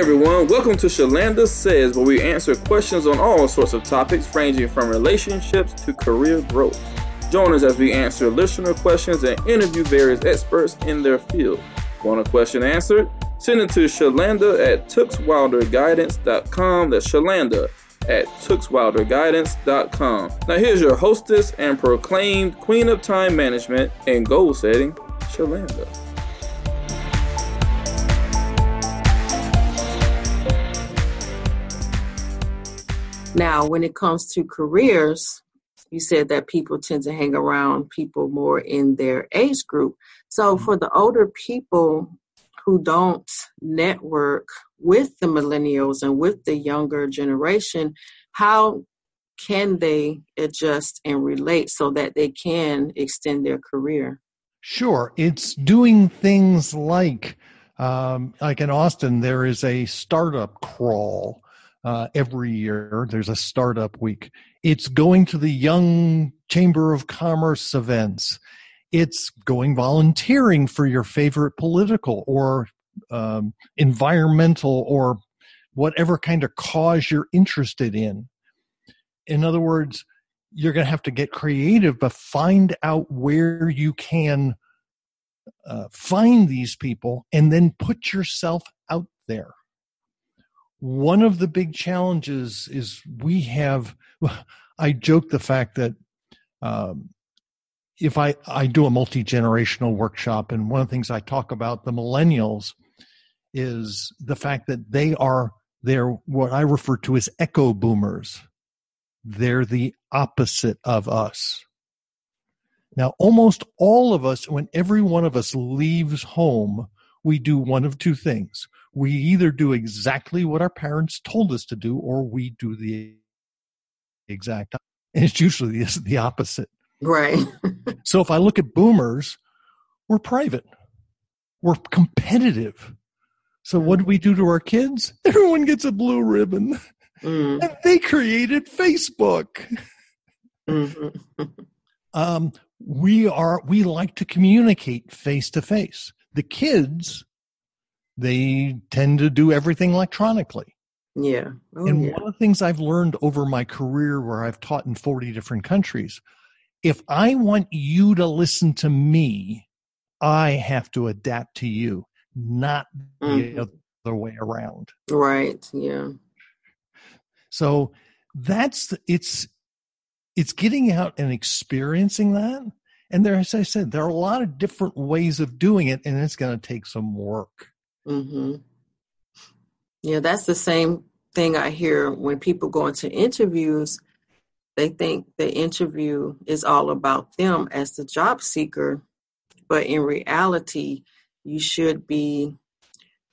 everyone, welcome to Shalanda Says, where we answer questions on all sorts of topics ranging from relationships to career growth. Join us as we answer listener questions and interview various experts in their field. Want a question answered? Send it to Shalanda at tookswilderguidance.com. That's Shalanda at tookswilderguidance.com. Now here's your hostess and proclaimed queen of time management and goal setting, Shalanda. Now, when it comes to careers, you said that people tend to hang around people more in their age group. So, for the older people who don't network with the millennials and with the younger generation, how can they adjust and relate so that they can extend their career? Sure. It's doing things like, um, like in Austin, there is a startup crawl uh, every year. There's a startup week. It's going to the Young Chamber of Commerce events. It's going volunteering for your favorite political or um, environmental or whatever kind of cause you're interested in. In other words, you're going to have to get creative, but find out where you can uh, find these people and then put yourself out there one of the big challenges is we have i joke the fact that um, if i i do a multi-generational workshop and one of the things i talk about the millennials is the fact that they are they're what i refer to as echo boomers. They're the opposite of us. Now almost all of us when every one of us leaves home we do one of two things we either do exactly what our parents told us to do or we do the exact and it's usually the, opposite. Right. So if i look at boomers we're private. We're competitive. So what do we do to our kids? Everyone gets a blue ribbon. Mm. and they created facebook. Mm-hmm. um, we are we like to communicate face to face. The kids they tend to do everything electronically. Yeah. Oh, and yeah. one of the things I've learned over my career where I've taught in 40 different countries, if I want you to listen to me, I have to adapt to you, not mm-hmm. the other way around. Right. Yeah. So that's the, it's it's getting out and experiencing that. And there, as I said, there are a lot of different ways of doing it, and it's going to take some work. Mm-hmm. Yeah, that's the same thing I hear when people go into interviews. They think the interview is all about them as the job seeker, but in reality, you should be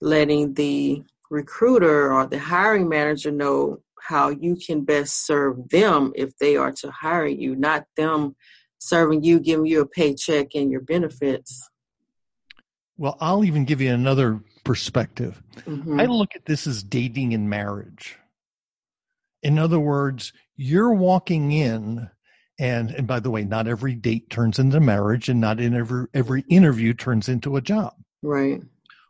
letting the recruiter or the hiring manager know how you can best serve them if they are to hire you, not them serving you, giving you a paycheck and your benefits. Well, I'll even give you another perspective. Mm-hmm. I look at this as dating and marriage. In other words, you're walking in and and by the way, not every date turns into marriage and not in every every interview turns into a job. Right.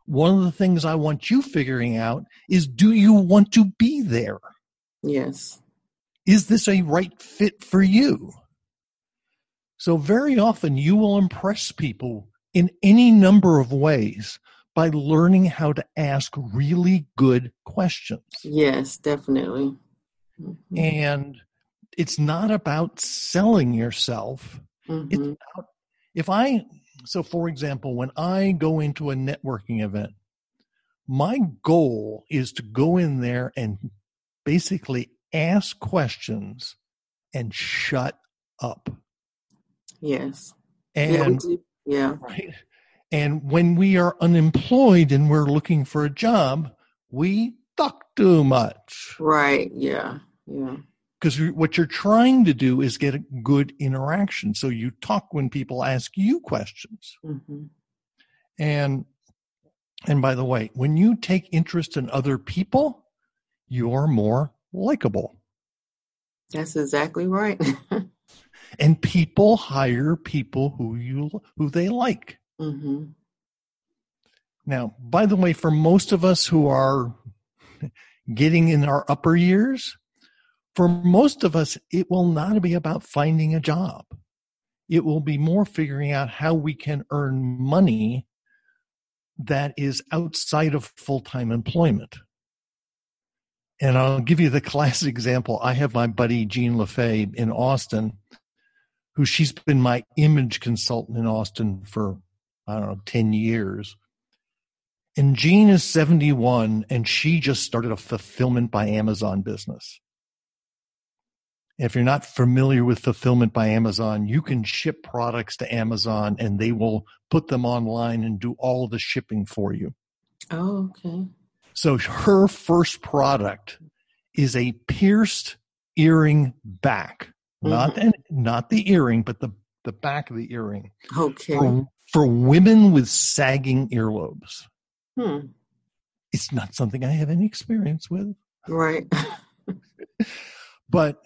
One of the things I want you figuring out is do you want to be there? Yes. Is this a right fit for you? So very often you will impress people in any number of ways by learning how to ask really good questions. Yes, definitely. Mm-hmm. And it's not about selling yourself. Mm-hmm. It's about if I so for example, when I go into a networking event, my goal is to go in there and basically ask questions and shut up. Yes. And yeah, yeah. Right. And when we are unemployed and we're looking for a job, we talk too much. Right. Yeah. Yeah. Because what you're trying to do is get a good interaction. So you talk when people ask you questions. Mm-hmm. And and by the way, when you take interest in other people, you're more likable. That's exactly right. and people hire people who you who they like. Mm-hmm. Now, by the way, for most of us who are getting in our upper years, for most of us, it will not be about finding a job. It will be more figuring out how we can earn money that is outside of full time employment. And I'll give you the classic example. I have my buddy Jean LaFay in Austin, who she's been my image consultant in Austin for, I don't know, 10 years. And Jean is 71 and she just started a fulfillment by Amazon business. If you're not familiar with fulfillment by Amazon, you can ship products to Amazon and they will put them online and do all the shipping for you. Oh, okay. So her first product is a pierced earring back, mm-hmm. not an, not the earring, but the the back of the earring. Okay. For, for women with sagging earlobes. Hmm. It's not something I have any experience with. Right. but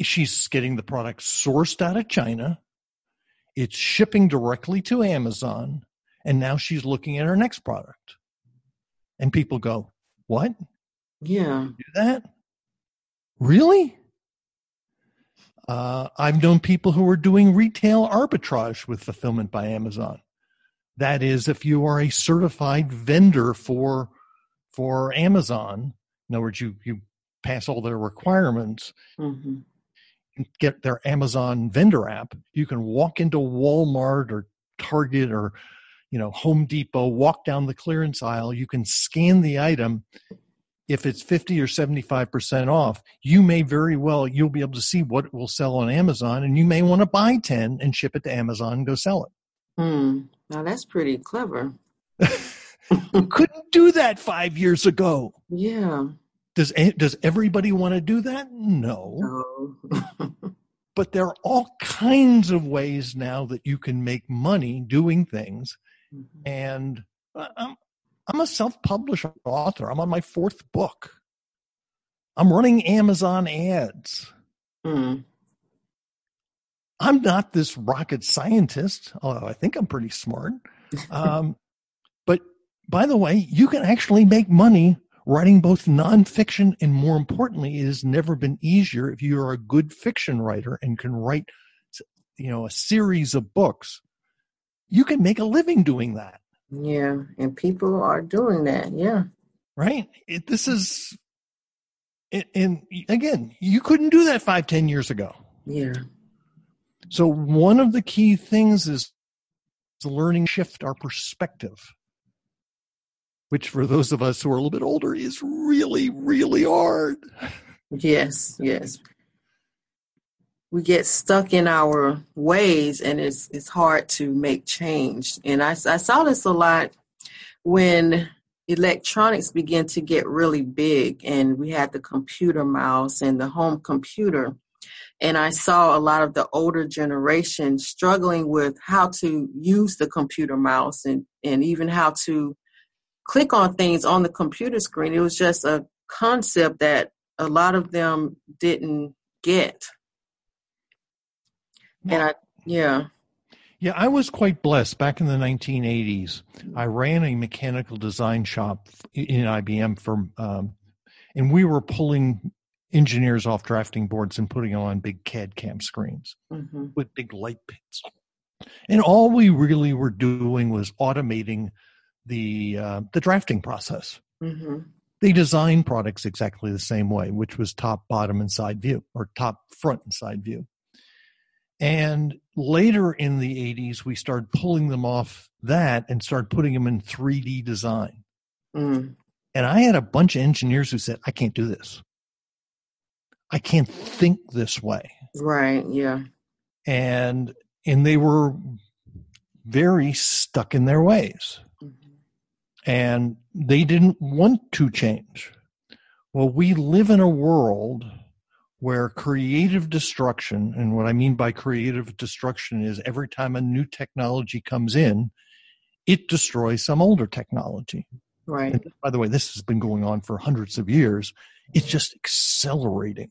she's getting the product sourced out of China. It's shipping directly to Amazon. And now she's looking at her next product. And people go, What? Yeah. Do that? Really? Uh, I've known people who are doing retail arbitrage with fulfillment by Amazon. That is, if you are a certified vendor for for Amazon, in other words, you you pass all their requirements, mm-hmm get their Amazon vendor app, you can walk into Walmart or Target or you know Home Depot, walk down the clearance aisle, you can scan the item. If it's 50 or 75% off, you may very well you'll be able to see what it will sell on Amazon and you may want to buy 10 and ship it to Amazon and go sell it. Hmm. Now that's pretty clever. couldn't do that 5 years ago. Yeah. Does does everybody want to do that? No. no. but there are all kinds of ways now that you can make money doing things. Mm-hmm. And I'm I'm a self-published author. I'm on my fourth book. I'm running Amazon ads. Mm. I'm not this rocket scientist, although I think I'm pretty smart. Um, but by the way, you can actually make money writing both nonfiction and more importantly, it has never been easier if you are a good fiction writer and can write, you know, a series of books. You can make a living doing that. Yeah, and people are doing that. Yeah. Right. It, this is, and again, you couldn't do that five, ten years ago. Yeah. So one of the key things is learning shift our perspective which for those of us who are a little bit older is really, really hard. Yes, yes. We get stuck in our ways and it's it's hard to make change. And I, I saw this a lot when electronics began to get really big and we had the computer mouse and the home computer and I saw a lot of the older generation struggling with how to use the computer mouse and, and even how to click on things on the computer screen. It was just a concept that a lot of them didn't get. And I, yeah. Yeah, I was quite blessed back in the 1980s. I ran a mechanical design shop in IBM for, um, and we were pulling engineers off drafting boards and putting them on big CAD CAM screens mm-hmm. with big light pits. And all we really were doing was automating the uh, the drafting process. Mm-hmm. They design products exactly the same way, which was top, bottom, and side view, or top, front, and side view. And later in the 80s, we started pulling them off that and started putting them in 3D design. Mm. And I had a bunch of engineers who said, I can't do this. I can't think this way. Right, yeah. And and they were very stuck in their ways and they didn't want to change. Well, we live in a world where creative destruction, and what I mean by creative destruction is every time a new technology comes in, it destroys some older technology. Right. And by the way, this has been going on for hundreds of years. It's just accelerating.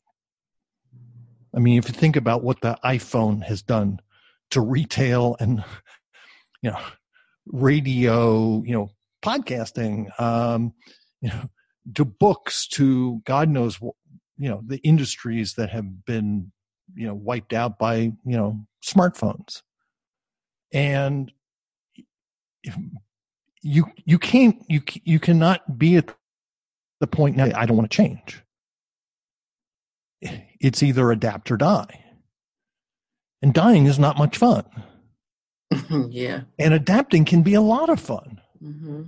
I mean, if you think about what the iPhone has done to retail and, you know, radio, you know, podcasting, um, you know, to books to God knows what you know the industries that have been you know wiped out by you know smartphones. And you you can't you you cannot be at the point now i don't want to change. It's either adapt or die. And dying is not much fun. Yeah. And adapting can be a lot of fun. Mm-hmm.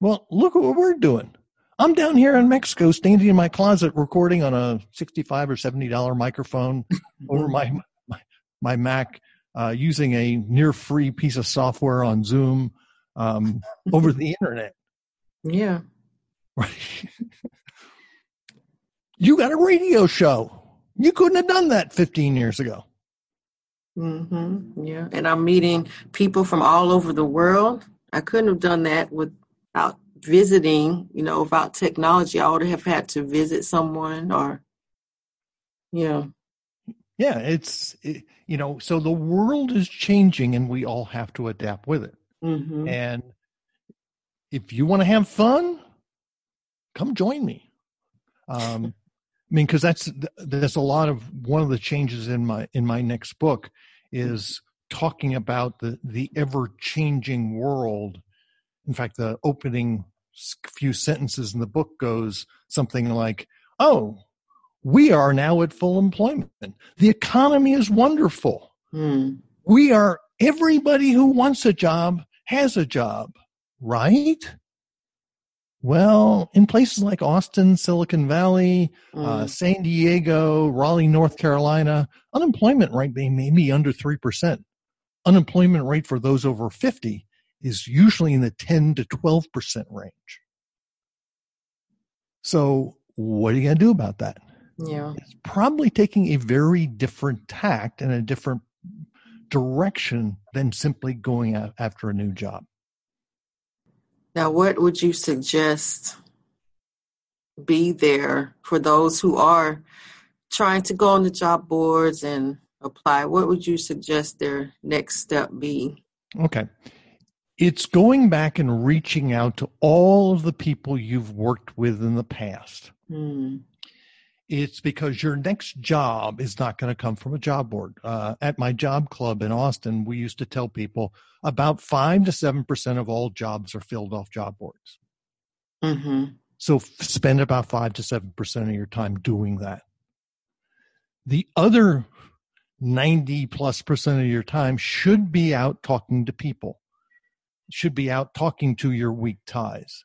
well look at what we're doing I'm down here in Mexico, standing in my closet, recording on a sixty-five or seventy-dollar microphone over my, my my, Mac, uh, using a near-free piece of software on Zoom um, over the internet. Yeah, right. you got a radio show. You couldn't have done that 15 years ago. Mm-hmm. Yeah, and I'm meeting people from all over the world. I couldn't have done that without visiting, you know, without technology, I would have had to visit someone or, yeah. Yeah, it's, it, you know, so the world is changing and we all have to adapt with it. Mm-hmm. And if you want to have fun, come join me. Um, I mean, because that's that's a lot of one of the changes in my in my next book is talking about the the ever changing world in fact, the opening few sentences in the book goes something like, "Oh, we are now at full employment. The economy is wonderful. Mm. We are everybody who wants a job has a job, right?" Well, in places like Austin, Silicon Valley, mm. uh, hmm. San Diego, Raleigh, North Carolina, unemployment rate may be under 3%. Unemployment rate for those over 50 is usually in the 10 to 12% range. So, what are you going to do about that? Yeah. It's probably taking a very different tact and a different direction than simply going after a new job. Now, what would you suggest be there for those who are trying to go on the job boards and apply? What would you suggest their next step be? Okay it's going back and reaching out to all of the people you've worked with in the past. Mm. It's because your next job is not going to come from a job board. Uh, at my job club in Austin, we used to tell people about five to seven percent of all jobs are filled off job boards. Mm-hmm. So f- spend about five to seven percent of your time doing that. The other 90 plus percent of your time should be out talking to people should be out talking to your weak ties.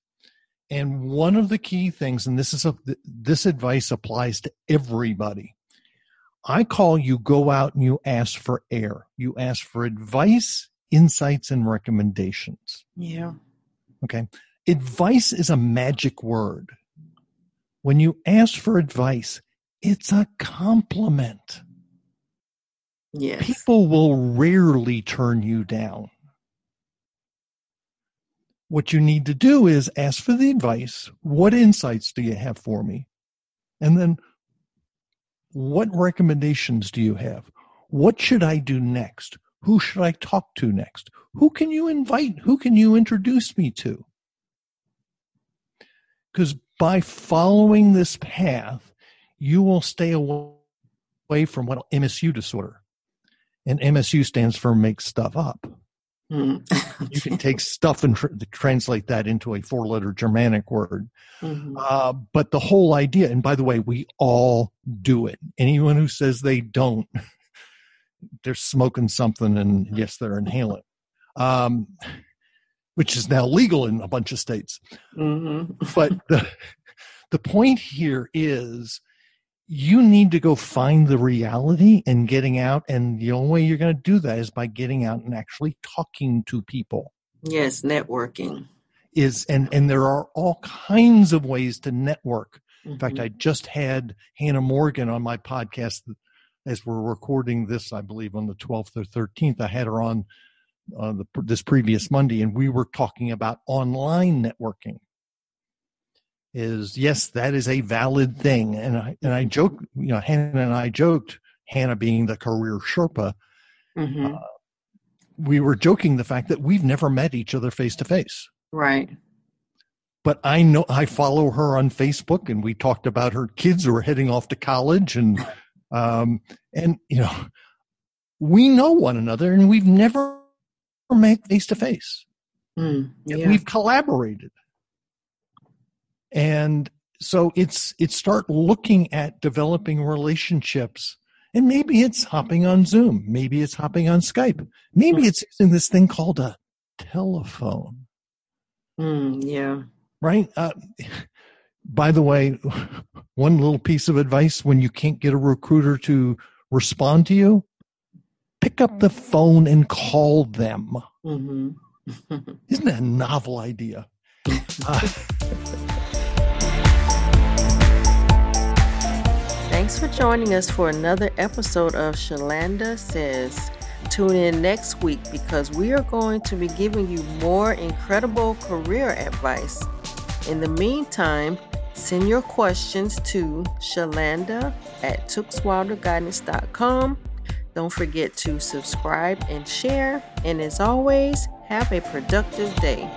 And one of the key things, and this is a, this advice applies to everybody. I call you go out and you ask for air. You ask for advice, insights, and recommendations. Yeah. Okay. Advice is a magic word. When you ask for advice, it's a compliment. Yes. People will rarely turn you down what you need to do is ask for the advice. What insights do you have for me? And then what recommendations do you have? What should I do next? Who should I talk to next? Who can you invite? Who can you introduce me to? Because by following this path, you will stay away from what MSU disorder. And MSU stands for make stuff up. Mm. you can take stuff and tr- translate that into a four letter Germanic word. Mm-hmm. Uh, but the whole idea, and by the way, we all do it. Anyone who says they don't, they're smoking something and yes, they're inhaling, um, which is now legal in a bunch of states. Mm-hmm. but the, the point here is you need to go find the reality and getting out. And the only way you're going to do that is by getting out and actually talking to people. Yes, networking is and and there are all kinds of ways to network. Mm-hmm. In fact, I just had Hannah Morgan on my podcast as we're recording this. I believe on the 12th or 13th. I had her on uh, the, this previous Monday, and we were talking about online networking is yes, that is a valid thing. And I and I joke, you know, Hannah and I joked, Hannah being the career Sherpa, mm-hmm. uh, we were joking the fact that we've never met each other face to face. Right. but I know I follow her on Facebook, and we talked about her kids who are heading off to college, and um, and you know, we know one another, and we've never met face to face. We've collaborated, and so it's it's start looking at developing relationships. And maybe it's hopping on zoom. Maybe it's hopping on skype. Maybe it's using this thing called a telephone. Mm, yeah. Right? Uh, by the way one little piece of advice when you can't get a recruiter to respond to you pick up the phone and call them. Mm-hmm. isn't that a novel idea? Uh, Thanks for joining us for another episode of Shalanda Says. Tune in next week because we are going to be giving you more incredible career advice. In the meantime, send your questions to Shalanda at tookswilderguidance.com. Don't forget to subscribe and share. And as always, have a productive day.